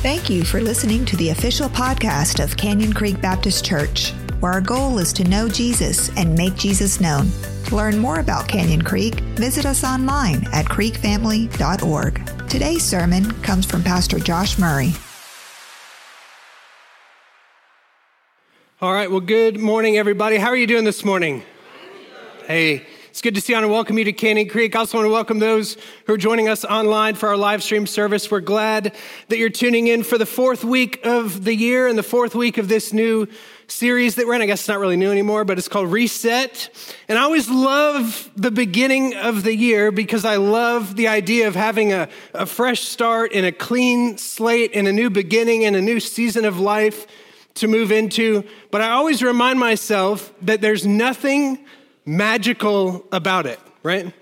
Thank you for listening to the official podcast of Canyon Creek Baptist Church, where our goal is to know Jesus and make Jesus known. To learn more about Canyon Creek, visit us online at creekfamily.org. Today's sermon comes from Pastor Josh Murray. All right, well, good morning, everybody. How are you doing this morning? Hey, it's good to see you and welcome you to Canyon Creek. I also want to welcome those who are joining us online for our live stream service. We're glad that you're tuning in for the fourth week of the year and the fourth week of this new series that we're in. I guess it's not really new anymore, but it's called Reset. And I always love the beginning of the year because I love the idea of having a, a fresh start and a clean slate and a new beginning and a new season of life to move into. But I always remind myself that there's nothing magical about it, right?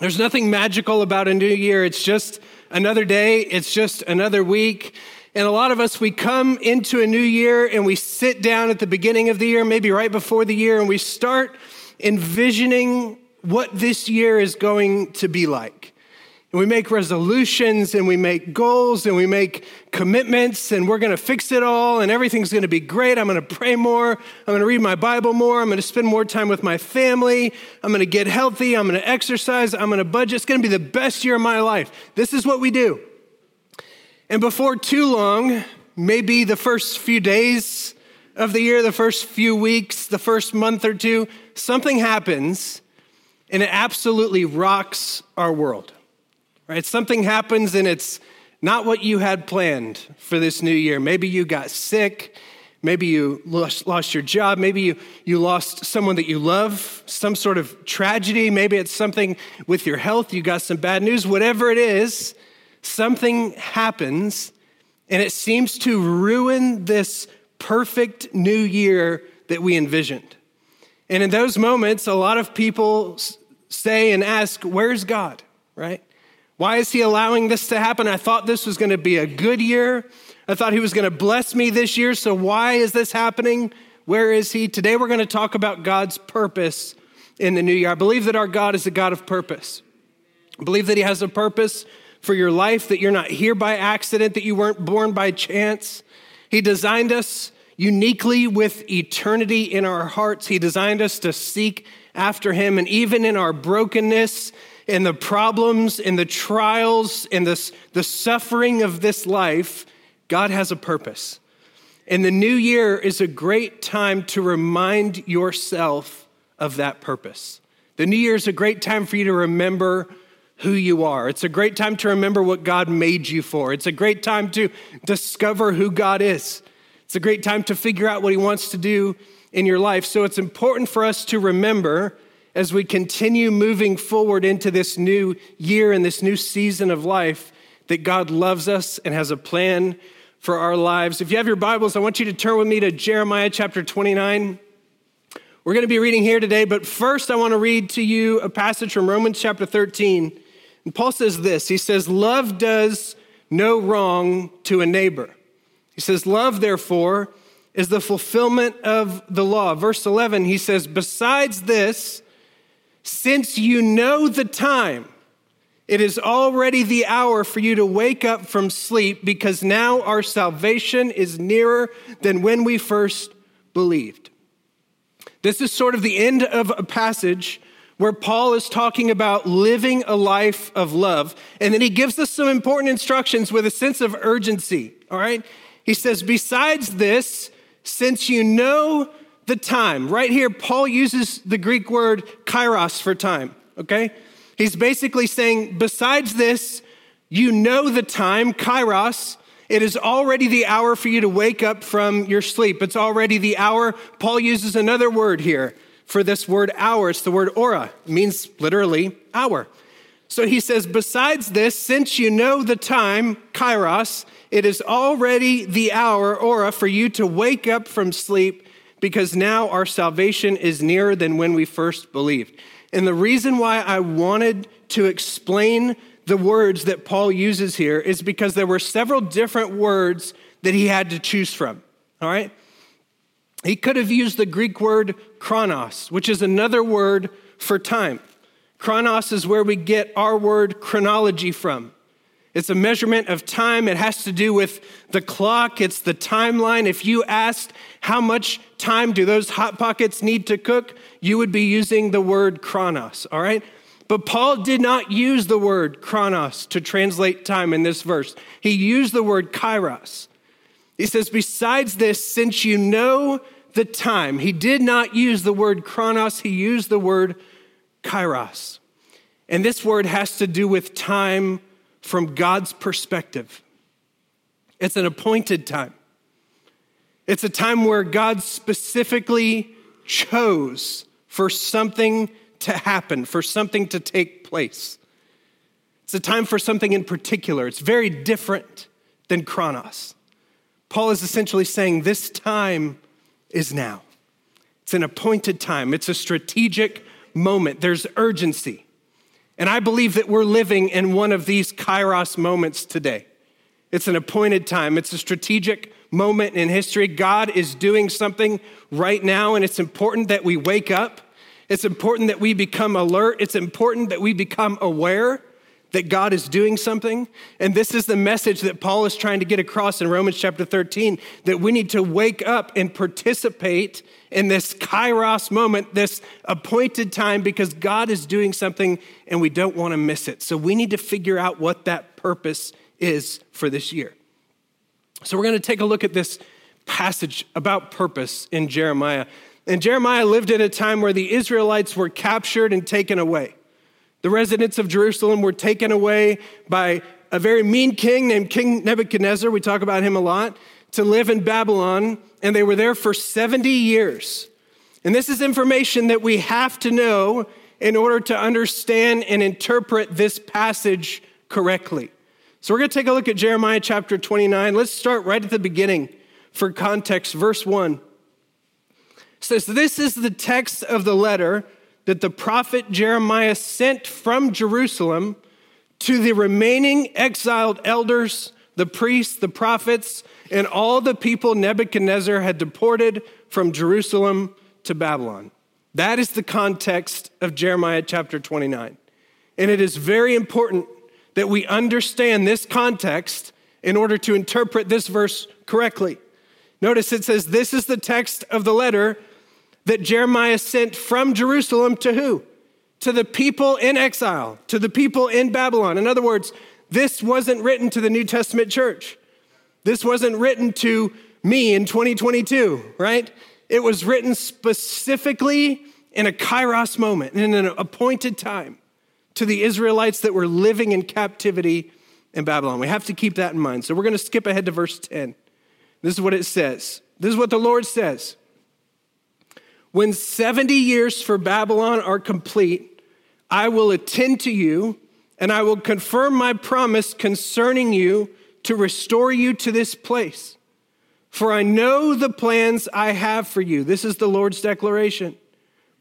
There's nothing magical about a new year. It's just another day, it's just another week. And a lot of us, we come into a new year and we sit down at the beginning of the year, maybe right before the year, and we start envisioning what this year is going to be like. And we make resolutions and we make goals and we make commitments and we're going to fix it all and everything's going to be great. I'm going to pray more. I'm going to read my Bible more. I'm going to spend more time with my family. I'm going to get healthy. I'm going to exercise. I'm going to budget. It's going to be the best year of my life. This is what we do. And before too long, maybe the first few days of the year, the first few weeks, the first month or two, something happens and it absolutely rocks our world right? Something happens and it's not what you had planned for this new year. Maybe you got sick. Maybe you lost, lost, your job. Maybe you, you lost someone that you love, some sort of tragedy. Maybe it's something with your health. You got some bad news. Whatever it is, something happens and it seems to ruin this perfect new year that we envisioned. And in those moments, a lot of people say and ask, Where's God? Right? Why is he allowing this to happen? I thought this was going to be a good year. I thought he was going to bless me this year. So why is this happening? Where is he? Today we're going to talk about God's purpose in the new year. I believe that our God is a God of purpose. I believe that he has a purpose for your life, that you're not here by accident, that you weren't born by chance. He designed us uniquely with eternity in our hearts. He designed us to seek after him. And even in our brokenness in the problems, in the trials, in the, the suffering of this life, God has a purpose. And the new year is a great time to remind yourself of that purpose. The new year is a great time for you to remember who you are. It's a great time to remember what God made you for. It's a great time to discover who God is. It's a great time to figure out what He wants to do in your life. So it's important for us to remember as we continue moving forward into this new year and this new season of life that God loves us and has a plan for our lives. If you have your Bibles, I want you to turn with me to Jeremiah chapter 29. We're going to be reading here today, but first I want to read to you a passage from Romans chapter 13. And Paul says this He says, Love does no wrong to a neighbor. He says, Love, therefore, is the fulfillment of the law. Verse 11, he says, Besides this, since you know the time, it is already the hour for you to wake up from sleep because now our salvation is nearer than when we first believed. This is sort of the end of a passage where Paul is talking about living a life of love. And then he gives us some important instructions with a sense of urgency. All right? He says, Besides this, since you know the time. Right here, Paul uses the Greek word kairos for time, okay? He's basically saying, besides this, you know the time, kairos. It is already the hour for you to wake up from your sleep. It's already the hour. Paul uses another word here for this word hour. It's the word ora. It means literally hour. So he says, besides this, since you know the time, kairos, it is already the hour, ora, for you to wake up from sleep because now our salvation is nearer than when we first believed. And the reason why I wanted to explain the words that Paul uses here is because there were several different words that he had to choose from. All right? He could have used the Greek word chronos, which is another word for time. Chronos is where we get our word chronology from. It's a measurement of time. It has to do with the clock. It's the timeline. If you asked how much time do those hot pockets need to cook, you would be using the word chronos, all right? But Paul did not use the word chronos to translate time in this verse. He used the word kairos. He says, besides this, since you know the time, he did not use the word chronos, he used the word kairos. And this word has to do with time from God's perspective. It's an appointed time. It's a time where God specifically chose for something to happen, for something to take place. It's a time for something in particular. It's very different than Chronos. Paul is essentially saying this time is now. It's an appointed time, it's a strategic moment. There's urgency. And I believe that we're living in one of these kairos moments today. It's an appointed time, it's a strategic moment in history. God is doing something right now, and it's important that we wake up it's important that we become alert. It's important that we become aware that God is doing something. And this is the message that Paul is trying to get across in Romans chapter 13 that we need to wake up and participate in this kairos moment, this appointed time, because God is doing something and we don't want to miss it. So we need to figure out what that purpose is for this year. So we're going to take a look at this passage about purpose in Jeremiah. And Jeremiah lived at a time where the Israelites were captured and taken away. The residents of Jerusalem were taken away by a very mean king named King Nebuchadnezzar. We talk about him a lot to live in Babylon, and they were there for 70 years. And this is information that we have to know in order to understand and interpret this passage correctly. So we're going to take a look at Jeremiah chapter 29. Let's start right at the beginning for context, verse 1 says, This is the text of the letter that the prophet Jeremiah sent from Jerusalem to the remaining exiled elders, the priests, the prophets, and all the people Nebuchadnezzar had deported from Jerusalem to Babylon. That is the context of Jeremiah chapter 29. And it is very important that we understand this context in order to interpret this verse correctly. Notice it says, This is the text of the letter that Jeremiah sent from Jerusalem to who? To the people in exile, to the people in Babylon. In other words, this wasn't written to the New Testament church. This wasn't written to me in 2022, right? It was written specifically in a kairos moment, in an appointed time, to the Israelites that were living in captivity in Babylon. We have to keep that in mind. So we're going to skip ahead to verse 10. This is what it says. This is what the Lord says. When 70 years for Babylon are complete, I will attend to you and I will confirm my promise concerning you to restore you to this place. For I know the plans I have for you. This is the Lord's declaration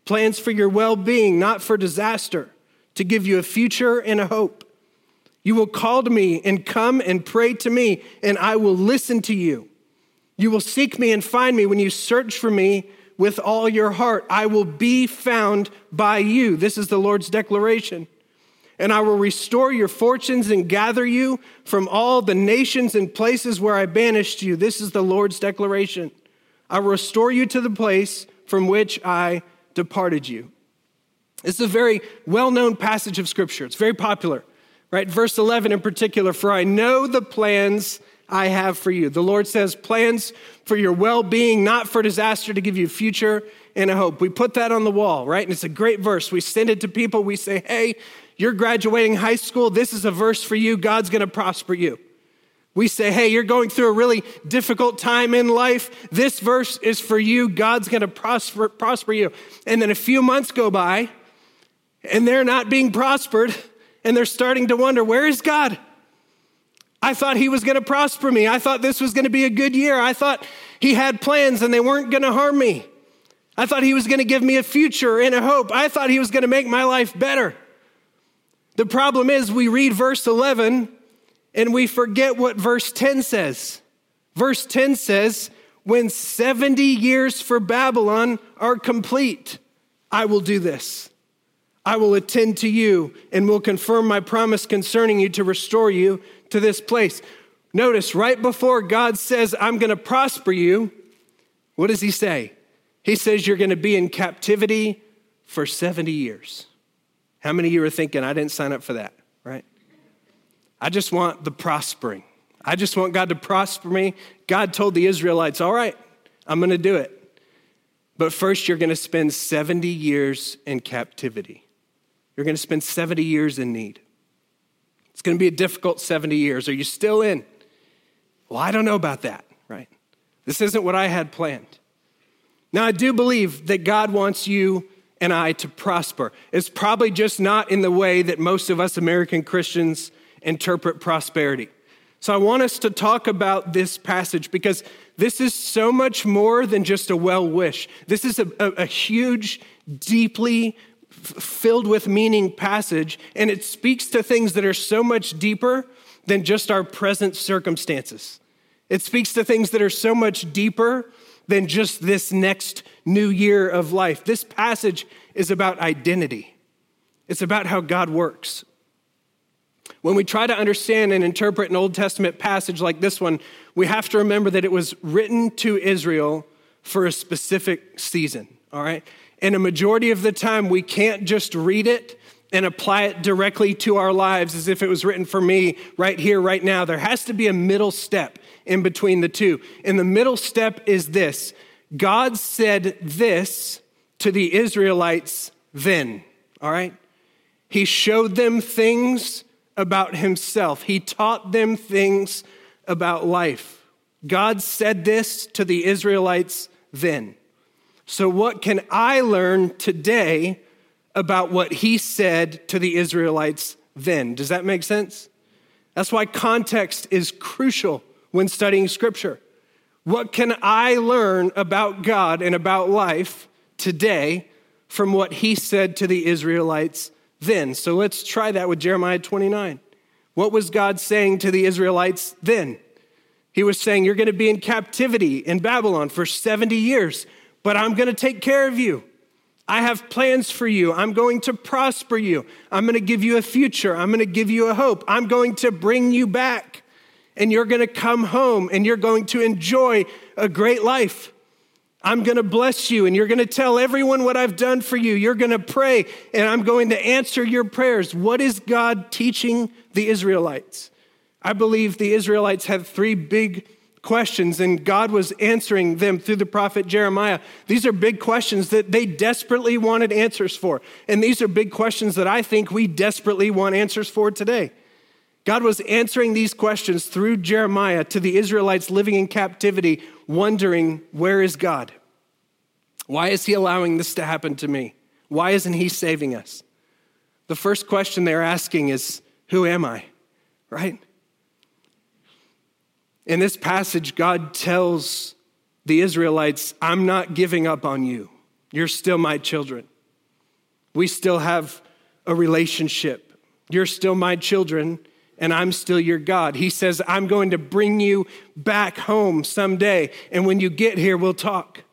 plans for your well being, not for disaster, to give you a future and a hope. You will call to me and come and pray to me, and I will listen to you. You will seek me and find me when you search for me with all your heart. I will be found by you. This is the Lord's declaration. And I will restore your fortunes and gather you from all the nations and places where I banished you. This is the Lord's declaration. I will restore you to the place from which I departed you. This is a very well known passage of Scripture. It's very popular, right? Verse 11 in particular For I know the plans I have for you. The Lord says, plans for your well being, not for disaster, to give you a future and a hope. We put that on the wall, right? And it's a great verse. We send it to people. We say, hey, you're graduating high school. This is a verse for you. God's going to prosper you. We say, hey, you're going through a really difficult time in life. This verse is for you. God's going to prosper, prosper you. And then a few months go by, and they're not being prospered, and they're starting to wonder, where is God? I thought he was going to prosper me. I thought this was going to be a good year. I thought he had plans and they weren't going to harm me. I thought he was going to give me a future and a hope. I thought he was going to make my life better. The problem is, we read verse 11 and we forget what verse 10 says. Verse 10 says, When 70 years for Babylon are complete, I will do this. I will attend to you and will confirm my promise concerning you to restore you to this place. Notice right before God says, I'm going to prosper you, what does he say? He says, You're going to be in captivity for 70 years. How many of you are thinking, I didn't sign up for that, right? I just want the prospering. I just want God to prosper me. God told the Israelites, All right, I'm going to do it. But first, you're going to spend 70 years in captivity. You're going to spend 70 years in need. It's going to be a difficult 70 years. Are you still in? Well, I don't know about that, right? This isn't what I had planned. Now, I do believe that God wants you and I to prosper. It's probably just not in the way that most of us American Christians interpret prosperity. So I want us to talk about this passage because this is so much more than just a well wish. This is a, a, a huge, deeply filled with meaning passage, and it speaks to things that are so much deeper than just our present circumstances. It speaks to things that are so much deeper than just this next new year of life. This passage is about identity, it's about how God works. When we try to understand and interpret an Old Testament passage like this one, we have to remember that it was written to Israel for a specific season, all right? And a majority of the time, we can't just read it and apply it directly to our lives as if it was written for me right here, right now. There has to be a middle step in between the two. And the middle step is this God said this to the Israelites then, all right? He showed them things about himself, he taught them things about life. God said this to the Israelites then. So, what can I learn today about what he said to the Israelites then? Does that make sense? That's why context is crucial when studying scripture. What can I learn about God and about life today from what he said to the Israelites then? So let's try that with Jeremiah 29. What was God saying to the Israelites then? He was saying, You're going to be in captivity in Babylon for 70 years, but I'm going to take care of you. I have plans for you. I'm going to prosper you. I'm going to give you a future. I'm going to give you a hope. I'm going to bring you back and you're going to come home and you're going to enjoy a great life. I'm going to bless you and you're going to tell everyone what I've done for you. You're going to pray and I'm going to answer your prayers. What is God teaching the Israelites? I believe the Israelites had three big questions and God was answering them through the prophet Jeremiah. These are big questions that they desperately wanted answers for. And these are big questions that I think we desperately want answers for today. God was answering these questions through Jeremiah to the Israelites living in captivity, wondering, where is God? Why is he allowing this to happen to me? Why isn't he saving us? The first question they're asking is, Who am I? Right? In this passage, God tells the Israelites, I'm not giving up on you. You're still my children. We still have a relationship. You're still my children, and I'm still your God. He says, I'm going to bring you back home someday. And when you get here, we'll talk.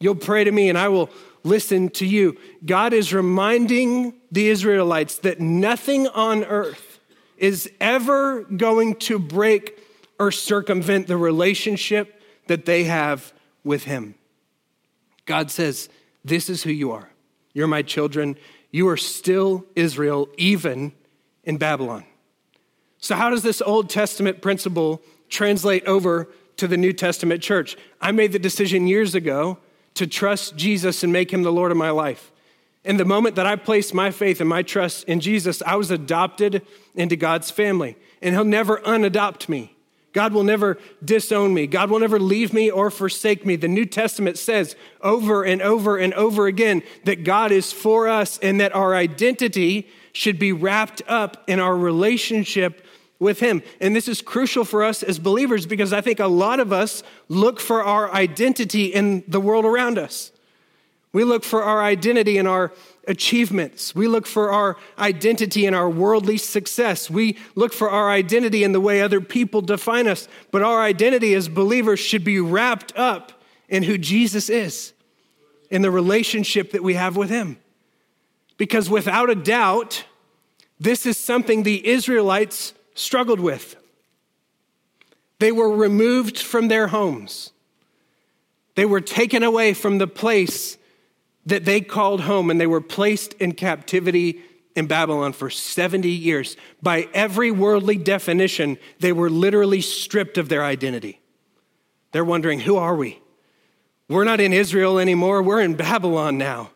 You'll pray to me, and I will listen to you. God is reminding the Israelites that nothing on earth is ever going to break or circumvent the relationship that they have with Him. God says, This is who you are. You're my children. You are still Israel, even in Babylon. So, how does this Old Testament principle translate over to the New Testament church? I made the decision years ago to trust Jesus and make him the Lord of my life. And the moment that I placed my faith and my trust in Jesus, I was adopted into God's family, and he'll never unadopt me. God will never disown me. God will never leave me or forsake me. The New Testament says over and over and over again that God is for us and that our identity should be wrapped up in our relationship with Him. And this is crucial for us as believers because I think a lot of us look for our identity in the world around us. We look for our identity in our achievements. We look for our identity in our worldly success. We look for our identity in the way other people define us. But our identity as believers should be wrapped up in who Jesus is, in the relationship that we have with Him. Because without a doubt, this is something the Israelites struggled with. They were removed from their homes. They were taken away from the place that they called home, and they were placed in captivity in Babylon for 70 years. By every worldly definition, they were literally stripped of their identity. They're wondering, who are we? We're not in Israel anymore, we're in Babylon now.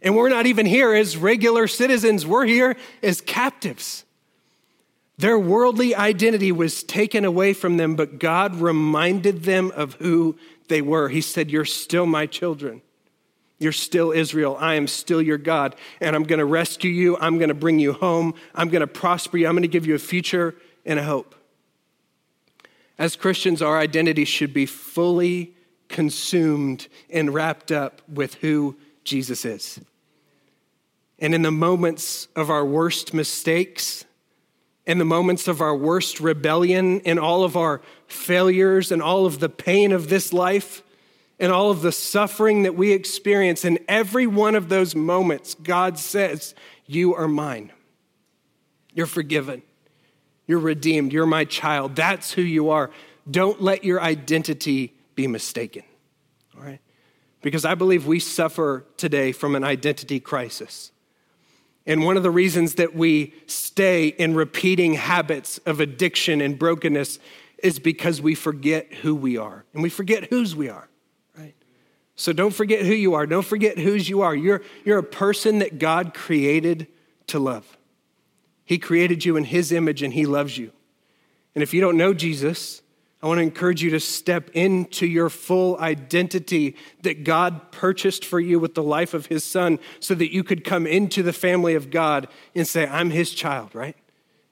And we're not even here as regular citizens, we're here as captives. Their worldly identity was taken away from them, but God reminded them of who they were. He said, You're still my children. You're still Israel. I am still your God. And I'm going to rescue you. I'm going to bring you home. I'm going to prosper you. I'm going to give you a future and a hope. As Christians, our identity should be fully consumed and wrapped up with who Jesus is. And in the moments of our worst mistakes, in the moments of our worst rebellion, in all of our failures and all of the pain of this life, and all of the suffering that we experience, in every one of those moments, God says, You are mine. You're forgiven. You're redeemed. You're my child. That's who you are. Don't let your identity be mistaken. All right? Because I believe we suffer today from an identity crisis. And one of the reasons that we stay in repeating habits of addiction and brokenness is because we forget who we are and we forget whose we are. So don't forget who you are. Don't forget whose you are. You're, you're a person that God created to love. He created you in His image and He loves you. And if you don't know Jesus, I want to encourage you to step into your full identity that God purchased for you with the life of His Son so that you could come into the family of God and say, I'm His child, right?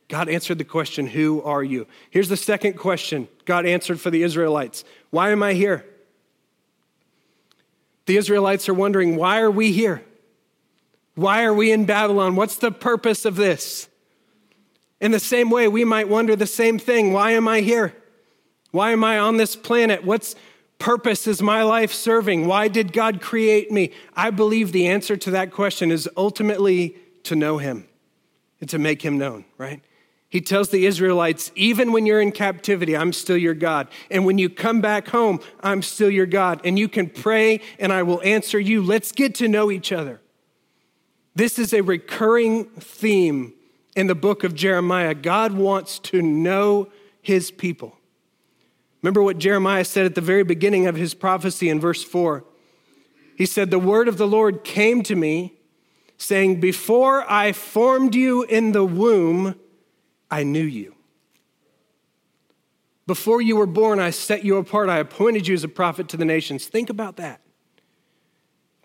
God answered the question, Who are you? Here's the second question God answered for the Israelites Why am I here? The Israelites are wondering, why are we here? Why are we in Babylon? What's the purpose of this? In the same way, we might wonder the same thing why am I here? Why am I on this planet? What's purpose is my life serving? Why did God create me? I believe the answer to that question is ultimately to know Him and to make Him known, right? He tells the Israelites, even when you're in captivity, I'm still your God. And when you come back home, I'm still your God. And you can pray and I will answer you. Let's get to know each other. This is a recurring theme in the book of Jeremiah. God wants to know his people. Remember what Jeremiah said at the very beginning of his prophecy in verse 4. He said, The word of the Lord came to me, saying, Before I formed you in the womb, I knew you. Before you were born, I set you apart. I appointed you as a prophet to the nations. Think about that.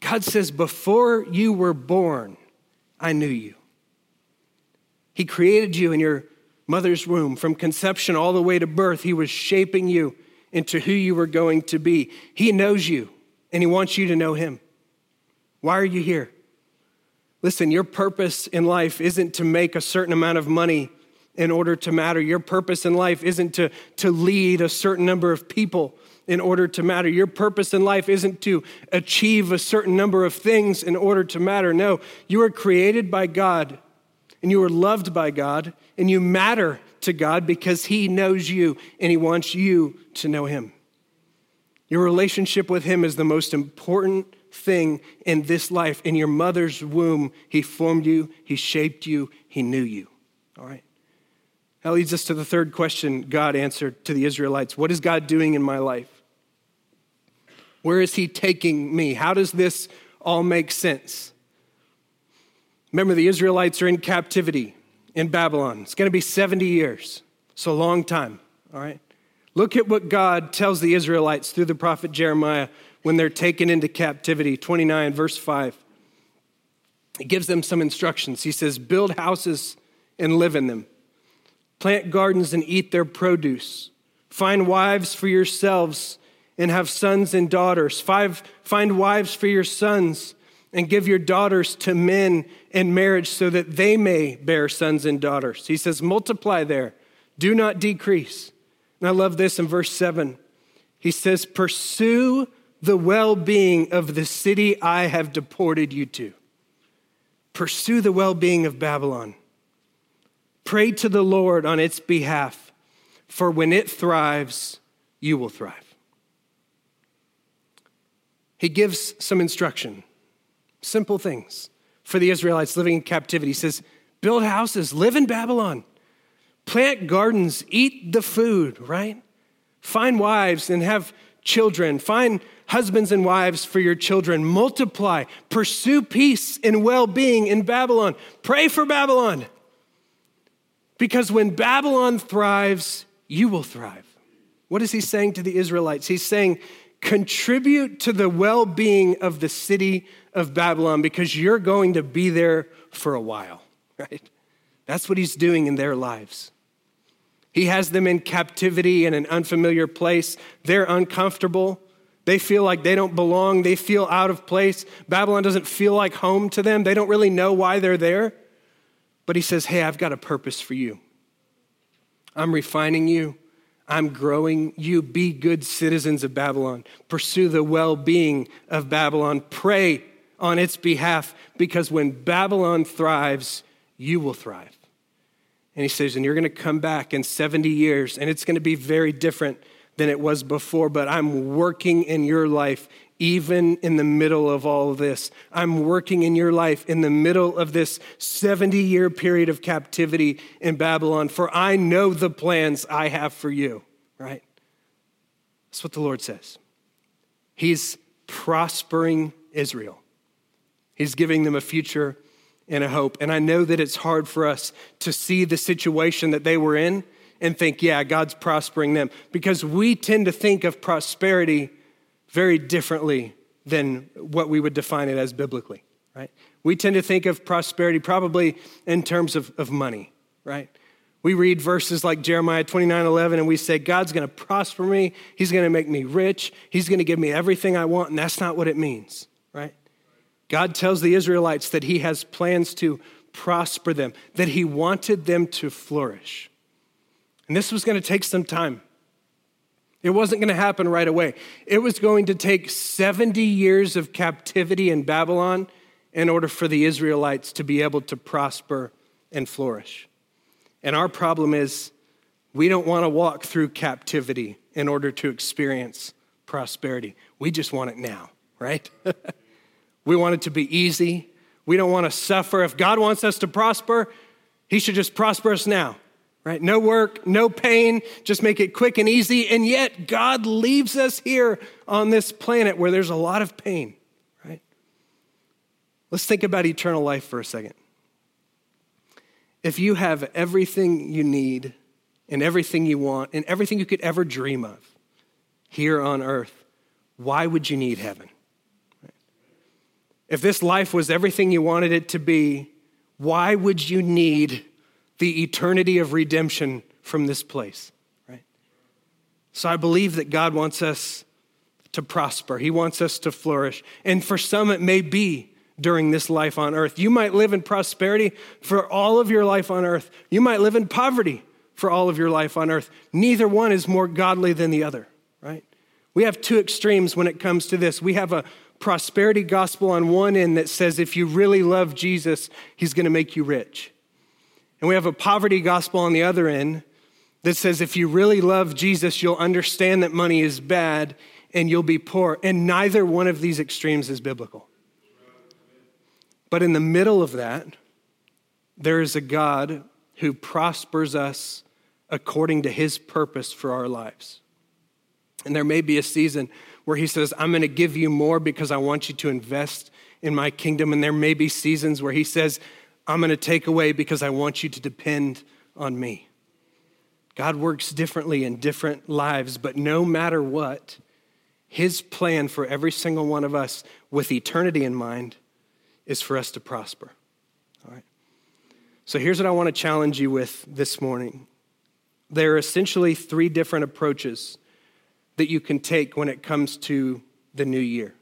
God says, Before you were born, I knew you. He created you in your mother's womb. From conception all the way to birth, He was shaping you into who you were going to be. He knows you, and He wants you to know Him. Why are you here? Listen, your purpose in life isn't to make a certain amount of money in order to matter. Your purpose in life isn't to, to lead a certain number of people in order to matter. Your purpose in life isn't to achieve a certain number of things in order to matter. No, you are created by God and you are loved by God and you matter to God because He knows you and He wants you to know Him. Your relationship with Him is the most important thing in this life. In your mother's womb, He formed you, He shaped you, He knew you. All right? That leads us to the third question God answered to the Israelites What is God doing in my life? Where is He taking me? How does this all make sense? Remember, the Israelites are in captivity in Babylon. It's going to be 70 years. It's a long time, all right? Look at what God tells the Israelites through the prophet Jeremiah when they're taken into captivity. 29, verse 5. He gives them some instructions. He says, Build houses and live in them Plant gardens and eat their produce. Find wives for yourselves and have sons and daughters. Five, find wives for your sons and give your daughters to men in marriage so that they may bear sons and daughters. He says, multiply there, do not decrease. And I love this in verse 7. He says, pursue the well being of the city I have deported you to. Pursue the well being of Babylon. Pray to the Lord on its behalf. for when it thrives, you will thrive. He gives some instruction, simple things for the Israelites living in captivity. He says, Build houses, live in Babylon, plant gardens, eat the food, right? Find wives and have children. Find husbands and wives for your children. Multiply. Pursue peace and well being in Babylon. Pray for Babylon. Because when Babylon thrives, you will thrive. What is he saying to the Israelites? He's saying, contribute to the well being of the city of Babylon because you're going to be there for a while, right? That's what he's doing in their lives. He has them in captivity in an unfamiliar place. They're uncomfortable. They feel like they don't belong. They feel out of place. Babylon doesn't feel like home to them. They don't really know why they're there. But he says, Hey, I've got a purpose for you. I'm refining you. I'm growing you. Be good citizens of Babylon. Pursue the well being of Babylon. Pray on its behalf because when Babylon thrives, you will thrive. And he says, and you're going to come back in 70 years, and it's going to be very different than it was before, but I'm working in your life even in the middle of all of this. I'm working in your life in the middle of this 70 year period of captivity in Babylon, for I know the plans I have for you, right? That's what the Lord says. He's prospering Israel, He's giving them a future and a hope. And I know that it's hard for us to see the situation that they were in and think, yeah, God's prospering them, because we tend to think of prosperity very differently than what we would define it as biblically, right? We tend to think of prosperity probably in terms of, of money, right? We read verses like Jeremiah 29 11, and we say, God's to prosper me. He's to make me rich. He's to give me everything I want. And that's not what it means, right? God tells the Israelites that He has plans to prosper them, that He wanted them to flourish. And this was to take some time. It wasn't going to happen right away. It was going to take 70 years of captivity in Babylon in order for the Israelites to be able to prosper and flourish. And our problem is we don't want to walk through captivity in order to experience prosperity. We just want it now, right? we want it to be easy. We don't want to suffer. If God wants us to prosper, He should just prosper us now right? No work, no pain, just make it quick and easy. And yet, God leaves us here on this planet where there's a lot of pain, right? Let's think about eternal life for a second. If you have everything you need and everything you want and everything you could ever dream of here on earth, why would you need heaven? If this life was everything you wanted it to be, why would you need the eternity of redemption from this place, right? So I believe that God wants us to prosper, He wants us to flourish. And for some, it may be during this life on earth. You might live in prosperity for all of your life on earth, you might live in poverty for all of your life on earth. Neither one is more godly than the other, right? We have two extremes when it comes to this. We have a prosperity gospel on one end that says if you really love Jesus, he's going to make you rich. And we have a poverty gospel on the other end that says if you really love Jesus, you'll understand that money is bad and you'll be poor. And neither one of these extremes is biblical. But in the middle of that, there is a God who prospers us according to his purpose for our lives. And there may be a season where he says, I'm going to give you more because I want you to invest in my kingdom. And there may be seasons where he says, I'm going to take away because I want you to depend on me. God works differently in different lives, but no matter what, his plan for every single one of us with eternity in mind is for us to prosper. All right. So here's what I want to challenge you with this morning. There are essentially three different approaches that you can take when it comes to the new year,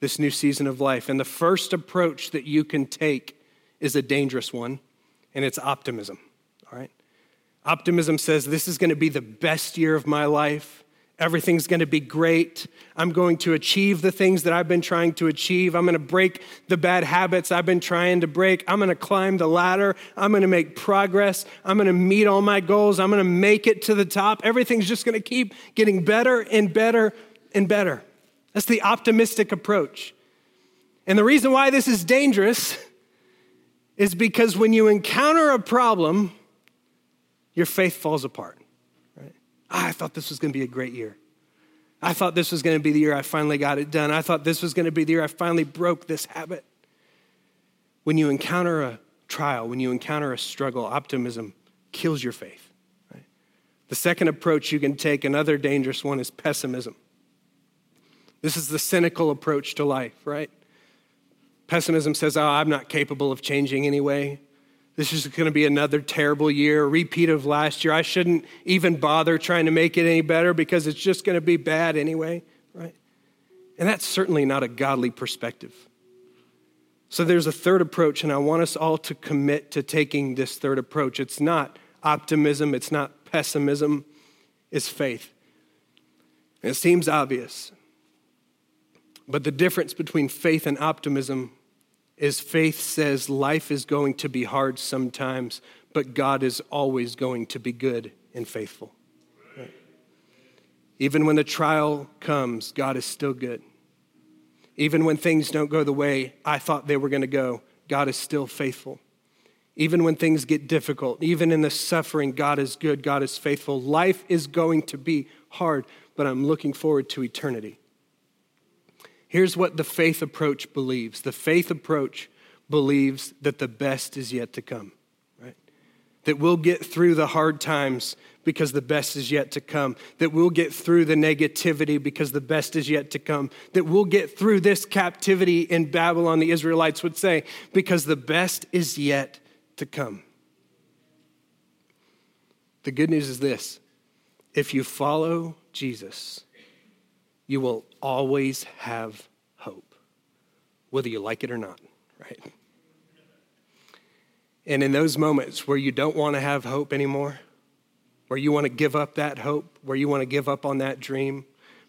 this new season of life. And the first approach that you can take is a dangerous one, and it's optimism. All right? Optimism says this is going to be the best year of my life. Everything's going to be great. I'm going to achieve the things that I've been trying to achieve. I'm going to break the bad habits I've been trying to break. I'm going to climb the ladder. I'm going to make progress. I'm going to meet all my goals. I'm going to make it to the top. Everything's just going to keep getting better and better and better. That's the optimistic approach. And the reason why this is dangerous is because when you encounter a problem, your faith falls apart. Ah, I thought this was going to be a great year. I thought this was going to be the year I finally got it done. I thought this was going to be the year I finally broke this habit. When you encounter a trial, when you encounter a struggle, optimism kills your faith. Right? The second approach you can take, another dangerous one, is pessimism. This is the cynical approach to life, right? Pessimism says, Oh, I'm not capable of changing anyway. This is going to be another terrible year, repeat of last year. I shouldn't even bother trying to make it any better because it's just going to be bad anyway, right? And that's certainly not a godly perspective. So there's a third approach, and I want us all to commit to taking this third approach. It's not optimism, it's not pessimism, it's faith. It seems obvious. But the difference between faith and optimism is faith says life is going to be hard sometimes, but God is always going to be good and faithful. Even when the trial comes, God is still good. Even when things don't go the way I thought they were going to go, God is still faithful. Even when things get difficult, even in the suffering, God is good, God is faithful. Life is going to be hard, but I'm looking forward to eternity. Here's what the faith approach believes the faith approach believes that the best is yet to come, right? That we'll get through the hard times because the best is yet to come. That we'll get through the negativity because the best is yet to come. That we'll get through this captivity in Babylon, the Israelites would say, because the best is yet to come. The good news is this if you follow Jesus, you will always have hope, whether you like it or not, right? And in those moments where you don't want to have hope anymore, where you want to give up that hope, where you want to give up on that dream,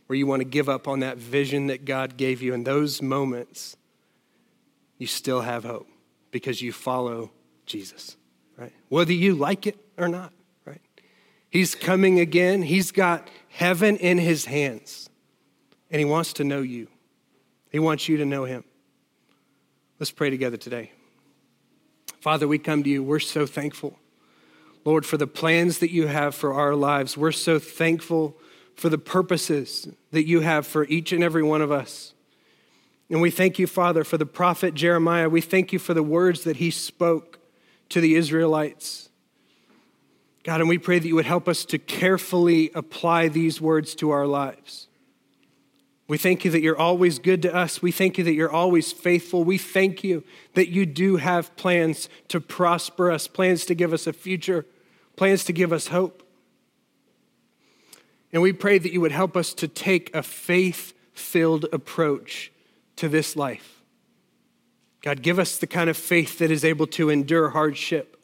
where you want to give up on that vision that God gave you, in those moments, you still have hope because you follow Jesus, right? Whether you like it or not, right? He's coming again. He's got heaven in his hands and He wants to know you. He wants you to know Him. Let's pray together today. Father, we come to you. We're so thankful, Lord, for the plans that you have for our lives. We're so thankful for the purposes that you have for each and every one of us. And we thank you, Father, for the prophet Jeremiah. We thank you for the words that he spoke to the Israelites. God, and we pray that you would help us to carefully apply these words to our lives. We thank you that you're always good to us. We thank you that you're always faithful. We thank you that you do have plans to prosper us, plans to give us a future, plans to give us hope. And we pray that you would help us to take a faith filled approach to this life. God, give us the kind of faith that is able to endure hardship.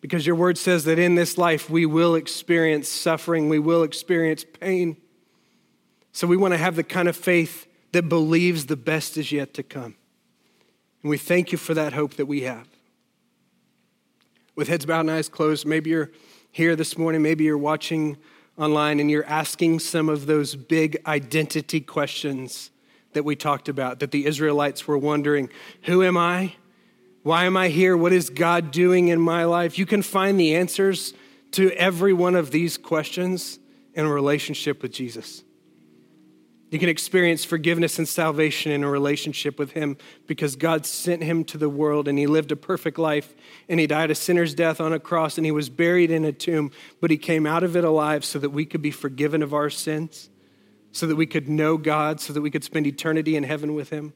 Because your word says that in this life we will experience suffering, we will experience pain. So we want to have the kind of faith that believes the best is yet to come. And we thank you for that hope that we have. With heads bowed and eyes closed, maybe you're here this morning, maybe you're watching online and you're asking some of those big identity questions that we talked about, that the Israelites were wondering Who am I? Why am I here? What is God doing in my life? You can find the answers to every one of these questions in a relationship with Jesus. You can experience forgiveness and salvation in a relationship with Him because God sent Him to the world and He lived a perfect life and He died a sinner's death on a cross and He was buried in a tomb, but He came out of it alive so that we could be forgiven of our sins, so that we could know God, so that we could spend eternity in heaven with Him.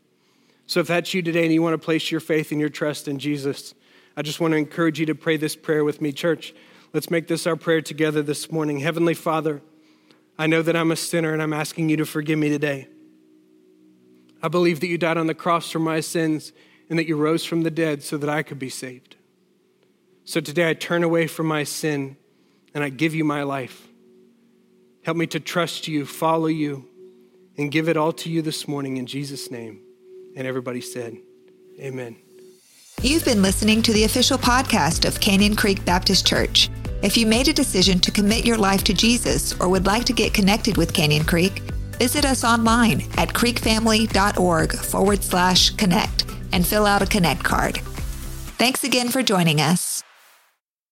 So if that's you today and you want to place your faith and your trust in Jesus, I just want to encourage you to pray this prayer with me, church. Let's make this our prayer together this morning. Heavenly Father, I know that I'm a sinner and I'm asking you to forgive me today. I believe that you died on the cross for my sins and that you rose from the dead so that I could be saved. So today I turn away from my sin and I give you my life. Help me to trust you, follow you, and give it all to you this morning in Jesus' name. And everybody said, Amen. You've been listening to the official podcast of Canyon Creek Baptist Church. If you made a decision to commit your life to Jesus or would like to get connected with Canyon Creek, visit us online at creekfamily.org forward slash connect and fill out a connect card. Thanks again for joining us.